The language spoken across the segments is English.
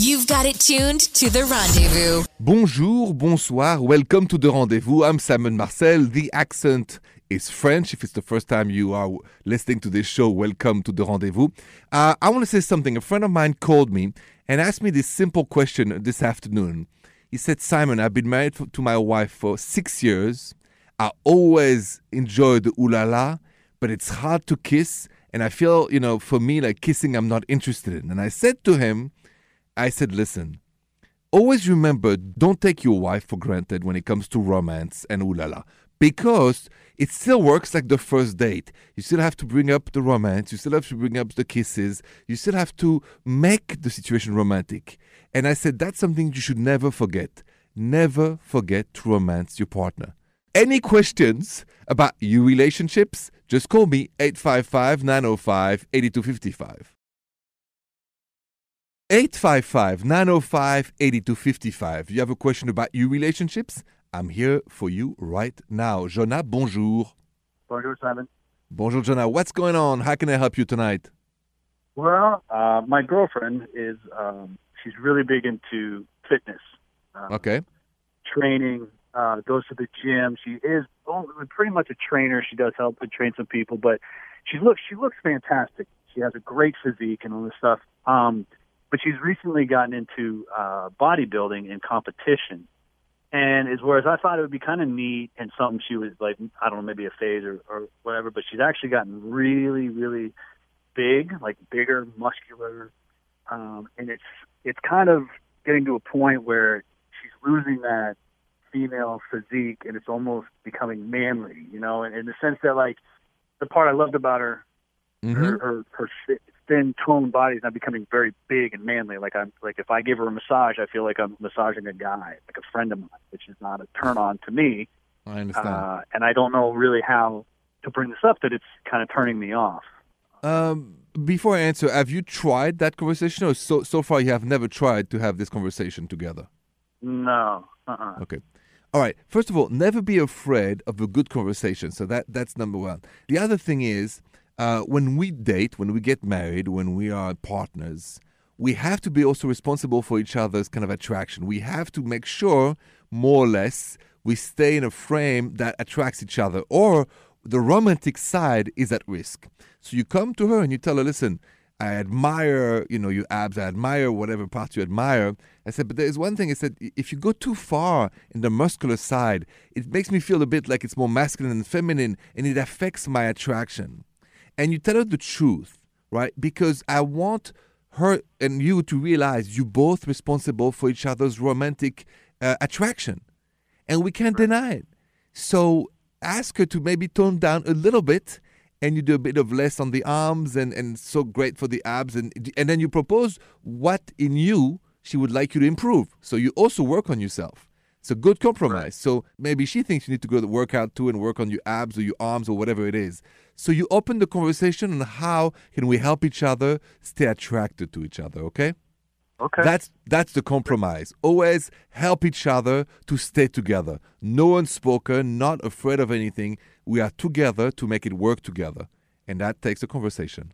You've got it tuned to the rendezvous. Bonjour, bonsoir, welcome to the rendezvous. I'm Simon Marcel. The accent is French. If it's the first time you are listening to this show, welcome to the rendezvous. Uh, I want to say something. A friend of mine called me and asked me this simple question this afternoon. He said, Simon, I've been married to my wife for six years. I always enjoy the ooh la la, but it's hard to kiss. And I feel, you know, for me, like kissing, I'm not interested in. And I said to him, I said, listen, always remember don't take your wife for granted when it comes to romance and ooh la la because it still works like the first date. You still have to bring up the romance, you still have to bring up the kisses, you still have to make the situation romantic. And I said that's something you should never forget. Never forget to romance your partner. Any questions about your relationships? Just call me 855 905 8255. 855 905 8255. You have a question about your relationships? I'm here for you right now. Jonah, bonjour. Bonjour, Simon. Bonjour, Jonah. What's going on? How can I help you tonight? Well, uh, my girlfriend is, um, she's really big into fitness. Uh, Okay. Training, uh, goes to the gym. She is pretty much a trainer. She does help and train some people, but she looks, she looks fantastic. She has a great physique and all this stuff. Um, but she's recently gotten into, uh, bodybuilding and competition. And as whereas I thought it would be kind of neat and something she was like, I don't know, maybe a phase or, or whatever, but she's actually gotten really, really big, like bigger, muscular, um, and it's it's kind of getting to a point where she's losing that female physique, and it's almost becoming manly, you know, and in the sense that like the part I loved about her, Mhm. her her, her thin toned body is now becoming very big and manly. Like I'm like if I give her a massage, I feel like I'm massaging a guy, like a friend of mine, which is not a turn on to me. I understand. Uh, and I don't know really how to bring this up that it's kind of turning me off. um, before I answer, have you tried that conversation or so, so far you have never tried to have this conversation together? No. Uh-uh. Okay. All right. First of all, never be afraid of a good conversation. So that that's number one. The other thing is, uh, when we date, when we get married, when we are partners, we have to be also responsible for each other's kind of attraction. We have to make sure, more or less, we stay in a frame that attracts each other, or the romantic side is at risk. So you come to her and you tell her, listen, I admire, you know, your abs. I admire whatever parts you admire. I said, but there is one thing. I said, if you go too far in the muscular side, it makes me feel a bit like it's more masculine and feminine, and it affects my attraction. And you tell her the truth, right? Because I want her and you to realize you're both responsible for each other's romantic uh, attraction, and we can't deny it. So ask her to maybe tone down a little bit and you do a bit of less on the arms and, and so great for the abs and and then you propose what in you she would like you to improve. So you also work on yourself. It's a good compromise. So maybe she thinks you need to go to work out too and work on your abs or your arms or whatever it is. So you open the conversation on how can we help each other stay attracted to each other, okay? Okay. That's that's the compromise. Always help each other to stay together. No unspoken, not afraid of anything. We are together to make it work together. And that takes a conversation.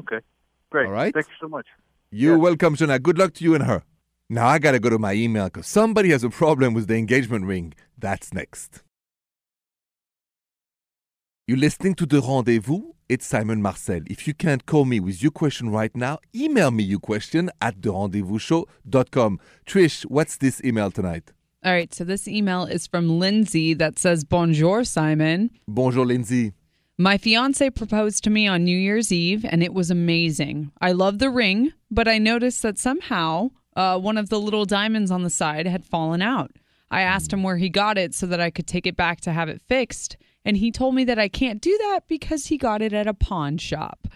okay. Great. All right. Thank you so much. You're Yeah. welcome, Jonah. Good luck to you and her. Now I gotta go to my email because somebody has a problem with the engagement ring. That's next. You're listening to The Rendezvous. It's Simon Marcel. If you can't call me with your question right now, email me your question at therendezvousshow.com. Trish, what's this email tonight? All right, so this email is from Lindsay that says, Bonjour, Simon. Bonjour, Lindsay. My fiance proposed to me on New Year's Eve, and it was amazing. I love the ring, but I noticed that somehow uh, one of the little diamonds on the side had fallen out. I asked him where he got it so that I could take it back to have it fixed, and he told me that I can't do that because he got it at a pawn shop.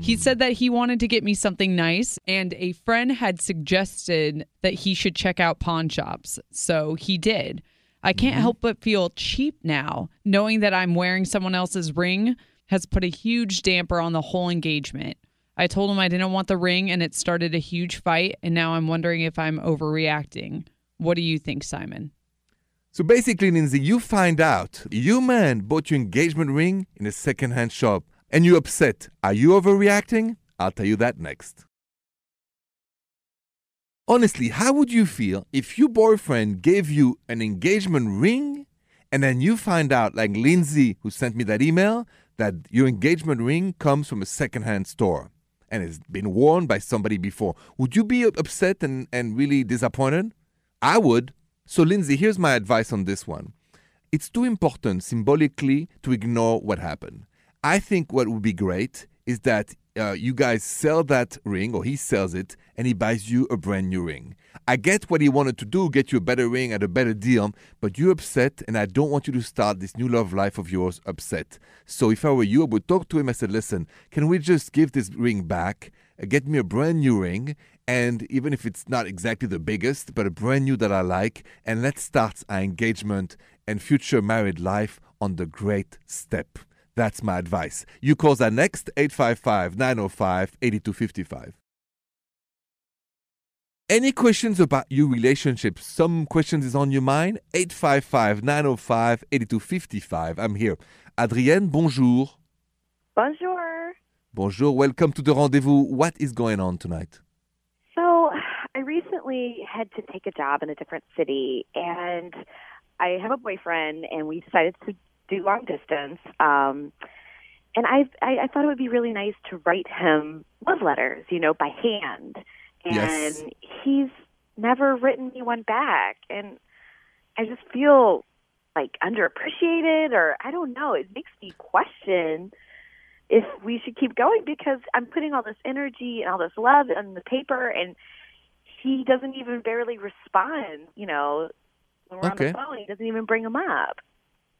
He said that he wanted to get me something nice, and a friend had suggested that he should check out pawn shops. So he did. I can't mm-hmm. help but feel cheap now, knowing that I'm wearing someone else's ring has put a huge damper on the whole engagement. I told him I didn't want the ring, and it started a huge fight, and now I'm wondering if I'm overreacting. What do you think, Simon? So basically, Lindsay, you find out your man bought your engagement ring in a secondhand shop and you're upset. Are you overreacting? I'll tell you that next. honestly, how would you feel if your boyfriend gave you an engagement ring and then you find out, like Lindsay, who sent me that email, that your engagement ring comes from a secondhand store and has been worn by somebody before? Would you be upset and, and really disappointed? I would. So, Lindsay, here's my advice on this one. It's too important symbolically to ignore what happened. I think what would be great is that uh, you guys sell that ring, or he sells it, and he buys you a brand new ring. I get what he wanted to do, get you a better ring at a better deal, but you're upset, and I don't want you to start this new love life of yours upset. So if I were you, I would talk to him. I said, listen, can we just give this ring back? Uh, get me a brand new ring, and even if it's not exactly the biggest, but a brand new that I like, and let's start our engagement and future married life on the great step. That's my advice. You call that next 855 905 8255. Any questions about your relationship? Some questions is on your mind? 855 905 8255. I'm here. Adrienne, bonjour. Bonjour. Bonjour. Welcome to the rendezvous. What is going on tonight? Had to take a job in a different city, and I have a boyfriend, and we decided to do long distance. Um, and I, I I thought it would be really nice to write him love letters, you know, by hand. And Yes. he's never written me one back, and I just feel like underappreciated, or I don't know. It makes me question if we should keep going because I'm putting all this energy and all this love on the paper, and he doesn't even barely respond. You know, when we're Okay. on the phone, he doesn't even bring him up.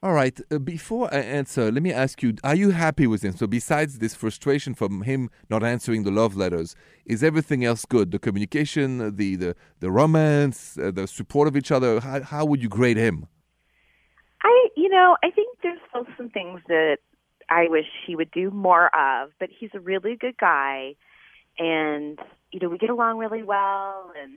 All right. Uh, before I answer, let me ask you: Are you happy with him? So, besides this frustration from him not answering the love letters, is everything else good? The communication, the the the romance, uh, the support of each other. How how would you grade him? I, you know, I think there's still some things that I wish he would do more of, but he's a really good guy, and you know, we get along really well, and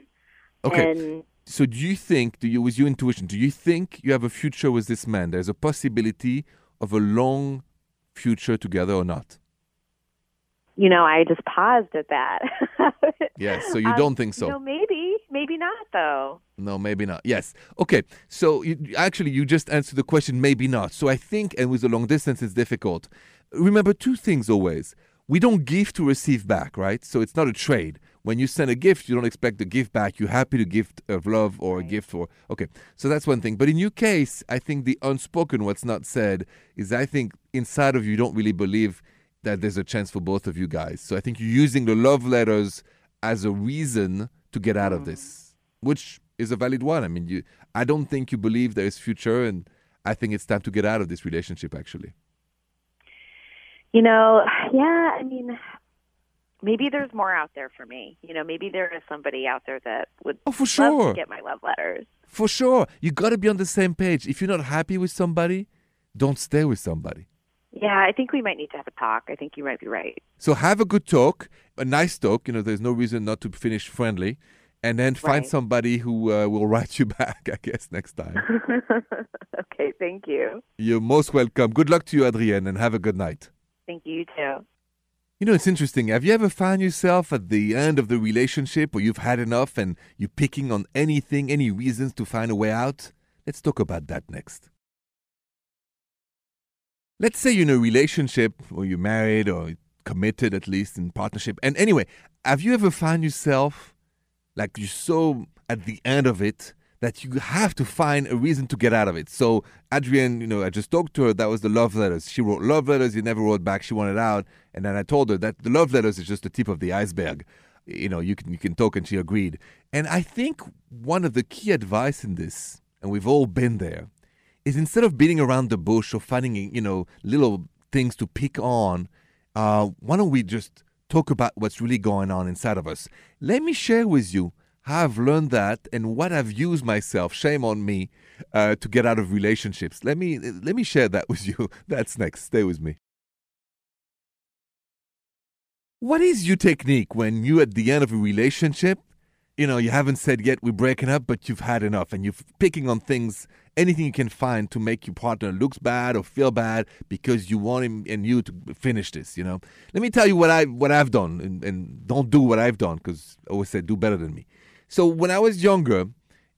Okay. and So, do you think, do you, with your intuition, do you think you have a future with this man? There's a possibility of a long future together or not? you know, I just paused at that. Yes. So you Um, don't think so? Know, maybe, maybe not though. No, maybe not. Yes. Okay. So you, actually, you just answered the question, maybe not. So I think, and with the long distance, it's difficult. Remember two things always. We don't give to receive back, right? So it's not a trade. When you send a gift, you don't expect the gift back. You're happy to gift of love or a gift or okay. So that's one thing. But in your case, I think the unspoken, what's not said, is I think inside of you, you don't really believe that there's a chance for both of you guys. So I think you're using the love letters as a reason to get out of mm-hmm. this, which is a valid one. I mean, you, I don't think you believe there is future, and I think it's time to get out of this relationship. Actually, You know, yeah, I mean, maybe there's more out there for me. You know, maybe there is somebody out there that would Oh, for love sure. to get my love letters. for sure, you got to be on the same page. If you're not happy with somebody, don't stay with somebody. Yeah, I think we might need to have a talk. I think you might be right. So have a good talk, a nice talk. You know, there's no reason not to finish friendly, and then find Right. somebody who uh, will write you back. I guess next time. okay, thank you. You're most welcome. Good luck to you, Adrienne, and have a good night. Thank you you too. You know, it's interesting. Have you ever found yourself at the end of the relationship where you've had enough and you're picking on anything, any reasons to find a way out? Let's talk about that next. Let's say you're in a relationship or you're married or committed, at least in partnership. And anyway, have you ever found yourself like you're so at the end of it that you have to find a reason to get out of it. So Adrienne, you know, I just talked to her. That was the love letters. She wrote love letters. He never wrote back. She wanted out, and then I told her that the love letters is just the tip of the iceberg. You know, you can you can talk, and she agreed. And I think one of the key advice in this, and we've all been there, is instead of beating around the bush or finding you know little things to pick on, uh, why don't we just talk about what's really going on inside of us? Let me share with you I've learned that and what I've used myself. Shame on me uh, to get out of relationships. Let me let me share that with you. That's next. Stay with me. What is your technique when you at the end of a relationship? You know, you haven't said yet we're breaking up, but you've had enough, and you're picking on things, anything you can find to make your partner looks bad or feel bad because you want him and you to finish this. You know, let me tell you what I what I've done, and, and don't do what I've done because I always say do better than me. So when I was younger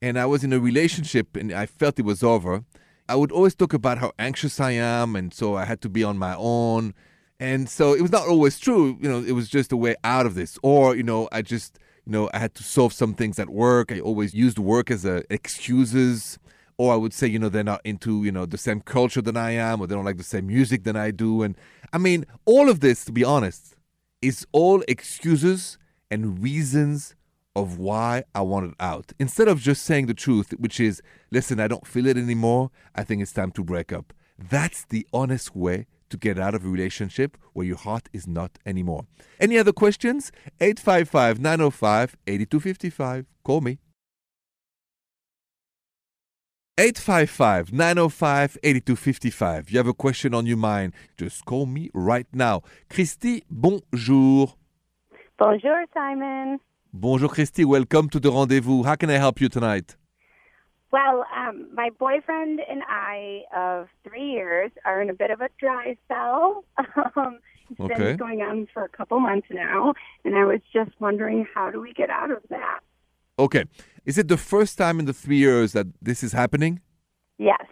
and I was in a relationship and I felt it was over, I would always talk about how anxious I am, and so I had to be on my own. And so it was not always true, you know, it was just a way out of this. Or, you know, I just, you know, I had to solve some things at work. I always used work as a excuses. Or I would say, you know, they're not into, you know, the same culture than I am, or they don't like the same music than I do. And I mean, all of this, to be honest, is all excuses and reasons of why I wanted out. Instead of just saying the truth, which is, listen, I don't feel it anymore. I think it's time to break up. That's the honest way to get out of a relationship where your heart is not anymore. Any other questions? 855 905 8255. Call me. 855 905 8255. You have a question on your mind, just call me right now. Christy, bonjour. Bonjour, Simon. Bonjour, Christy. Welcome to the rendezvous. How can I help you tonight? Well, um, my boyfriend and I of three years are in a bit of a dry spell. Um, it's Okay. been going on for a couple months now, and I was just wondering how do we get out of that? Okay. Is it the first time in the three years that this is happening? Yes.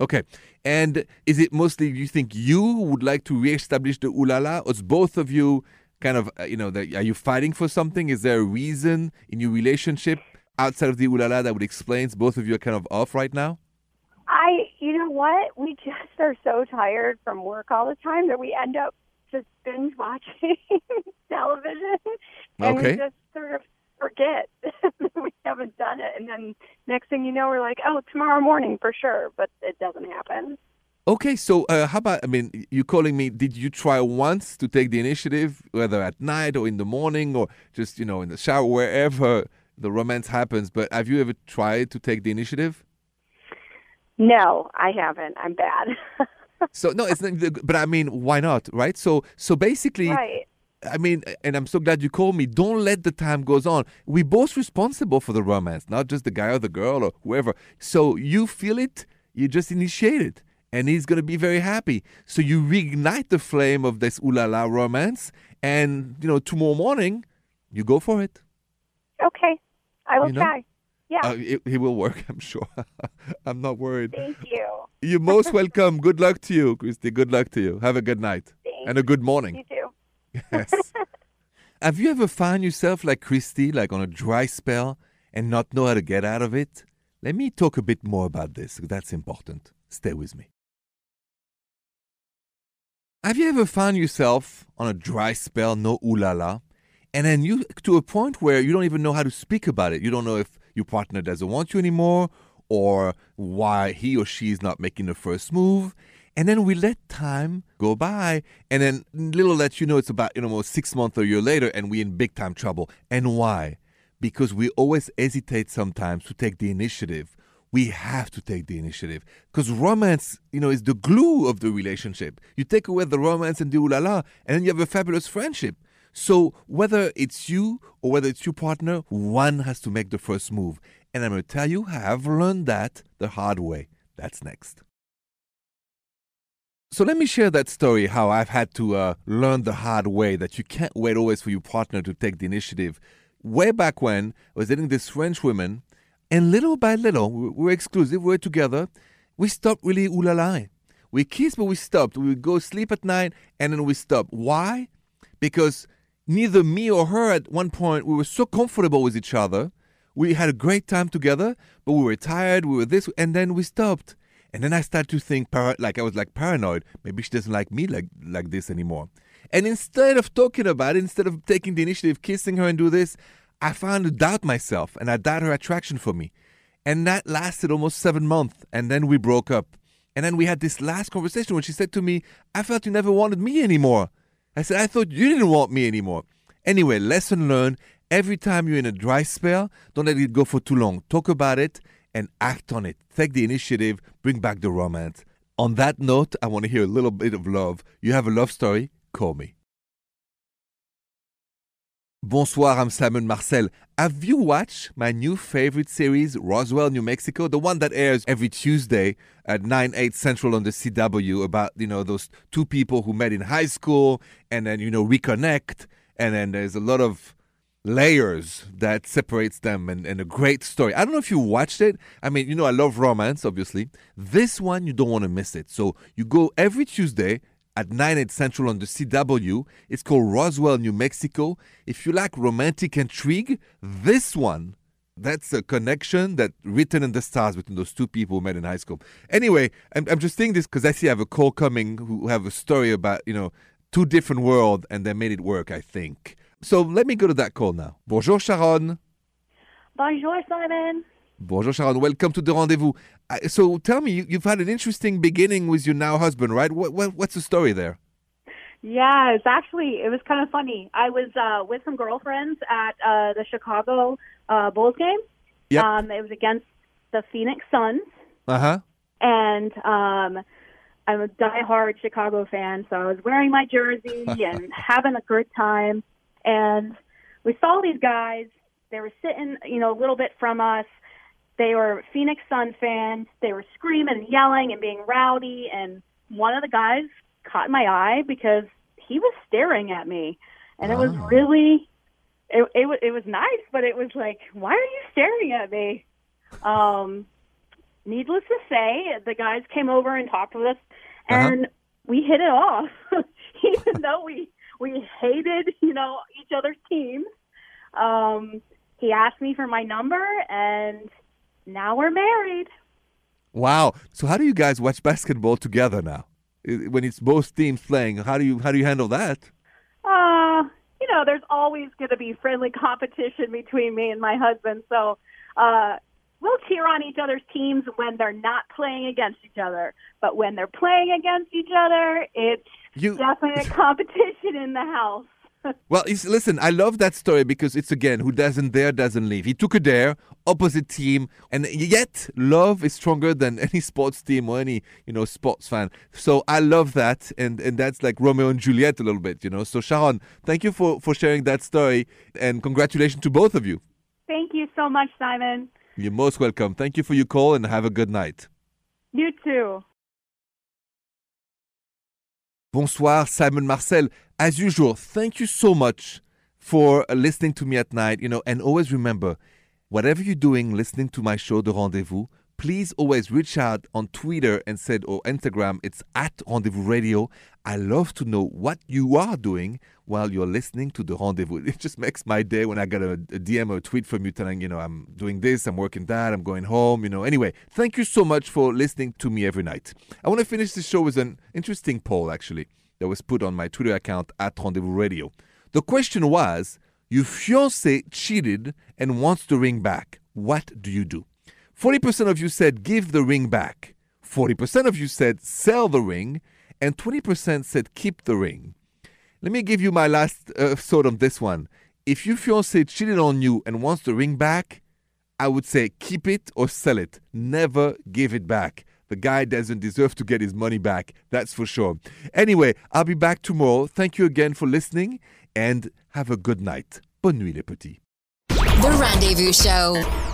Okay. And is it mostly you think you would like to reestablish the ulala, or is both of you kind of, uh, you know, that, are you fighting for something? Is there a reason in your relationship outside of the ulala that would explain both of you are kind of off right now? I, you know what? We just are so tired from work all the time that we end up just binge watching television, and Okay. we just sort of forget that we haven't done it. And then next thing you know, we're like, oh, tomorrow morning for sure, but it doesn't happen. Okay, so uh, how about? I mean, you calling me? Did you try once to take the initiative, whether at night or in the morning, or just you know in the shower, wherever the romance happens? But have you ever tried to take the initiative? No, I haven't. I'm bad. So no, it's not. But I mean, why not, right? So so basically, right. I mean, and I'm so glad you called me. Don't let the time goes on. We both responsible for the romance, not just the guy or the girl or whoever. So you feel it, you just initiate it, and he's gonna be very happy. So you reignite the flame of this ooh la la romance, and you know tomorrow morning, you go for it. Okay. I will You know? try. Yeah. Uh, it, it will work, I'm sure. I'm not worried. Thank you. You're most welcome. Good luck to you, Christy. Good luck to you. Have a good night Thanks. and a good morning. You too. Yes. Have you ever found yourself like Christy, like on a dry spell and not know how to get out of it? Let me talk a bit more about this. That's important. Stay with me. Have you ever found yourself on a dry spell, no ooh la la, and then you to a point where you don't even know how to speak about it? You don't know if your partner doesn't want you anymore or why he or she is not making the first move. And then we let time go by, and then little that you know, it's about you know six months or a year later, and we're in big time trouble. And why? Because we always hesitate sometimes to take the initiative. We have to take the initiative because romance, you know, is the glue of the relationship. You take away the romance and the ooh la la, and then you have a fabulous friendship. So whether it's you or whether it's your partner, one has to make the first move. And I'm going to tell you, I have learned that the hard way. That's next. So let me share that story how I've had to uh, learn the hard way that you can't wait always for your partner to take the initiative. Way back when, I was dating this French woman, and little by little, we we were exclusive, we were together, we stopped really ooh la la. We kissed, but we stopped. We would go sleep at night, and then we stopped. Why? Because neither me or her at one point, we were so comfortable with each other. We had a great time together, but we were tired, we were this, and then we stopped. And then I started to think, like I was like paranoid. Maybe she doesn't like me like like this anymore. And instead of talking about it, instead of taking the initiative, kissing her and do this, I found to doubt myself and I doubt her attraction for me. And that lasted almost seven months. And then we broke up. And then we had this last conversation when she said to me, I felt you never wanted me anymore. I said, I thought you didn't want me anymore. Anyway, lesson learned every time you're in a dry spell, don't let it go for too long. Talk about it and act on it. Take the initiative, bring back the romance. On that note, I want to hear a little bit of love. You have a love story? Call me. Bonsoir, I'm Simon Marcel. Have you watched my new favorite series, Roswell, New Mexico? The one that airs every Tuesday at 9, 8 Central on the CW about, you know, those two people who met in high school and then, you know, reconnect. And then there's a lot of layers that separates them and, and a great story. I don't know if you watched it. I mean, you know, I love romance, obviously. This one, you don't want to miss it. So you go every Tuesday at 9 8 Central on the CW. It's called Roswell, New Mexico. If you like romantic intrigue, this one, that's a connection that written in the stars between those two people who met in high school. Anyway, I'm, I'm just saying this because I see I have a call coming who have a story about, you know, two different worlds and they made it work, I think. So let me go to that call now. Bonjour, Sharon. Bonjour, Simon. Bonjour, Sharon. Welcome to the rendezvous. So tell me, you, you've had an interesting beginning with your now husband, right? What, what, what's the story there? Yeah, it's actually it was kind of funny. I was uh, with some girlfriends at uh, the Chicago uh, Bulls game. Yep. Um, it was against the Phoenix Suns, Uh huh. and um, I'm a diehard Chicago fan, so I was wearing my jersey and having a good time. And we saw these guys. They were sitting, you know, a little bit from us. They were Phoenix Sun fans. They were screaming and yelling and being rowdy. And one of the guys caught my eye because he was staring at me, and it was Oh. really, it it, it was nice, but it was like, why are you staring at me? Um, needless to say, the guys came over and talked with us, Uh-huh. and we hit it off, even though we we hated, you know, each other's teams. Um, he asked me for my number, and now we're married. Wow. So how do you guys watch basketball together now? When it's both teams playing, how do you how do you handle that? Uh, you know, there's always going to be friendly competition between me and my husband. So, uh, we'll cheer on each other's teams when they're not playing against each other. But when they're playing against each other, it's You definitely a competition in the house. Well, listen, I love that story because it's again, who doesn't dare doesn't leave. He took a dare, opposite team, and yet love is stronger than any sports team or any you know sports fan. So I love that, and and that's like Romeo and Juliet a little bit, you know. So Sharon, thank you for for sharing that story, and congratulations to both of you. Thank you so much, Simon. You're most welcome. Thank you for your call, and have a good night. You too. Bonsoir, Simon Marcel. As usual, thank you so much for listening to me at night. You know, and always remember, whatever you're doing, listening to my show, The Rendezvous, please always reach out on Twitter and said or Instagram. It's at Rendezvous Radio. I love to know what you are doing while you're listening to The Rendezvous. It just makes my day when I get a, a DM or a tweet from you telling, you know, I'm doing this, I'm working that, I'm going home, you know. Anyway, thank you so much for listening to me every night. I want to finish the show with an interesting poll, actually, that was put on my Twitter account at Rendezvous Radio. The question was, your fiance cheated and wants to ring back. What do you do? 40% of you said give the ring back. 40% of you said sell the ring. And 20% said keep the ring. Let me give you my last uh, thought on this one. If your fiance cheated on you and wants the ring back, I would say keep it or sell it. Never give it back. The guy doesn't deserve to get his money back, that's for sure. Anyway, I'll be back tomorrow. Thank you again for listening and have a good night. Bonne nuit, les petits. The Rendezvous Show.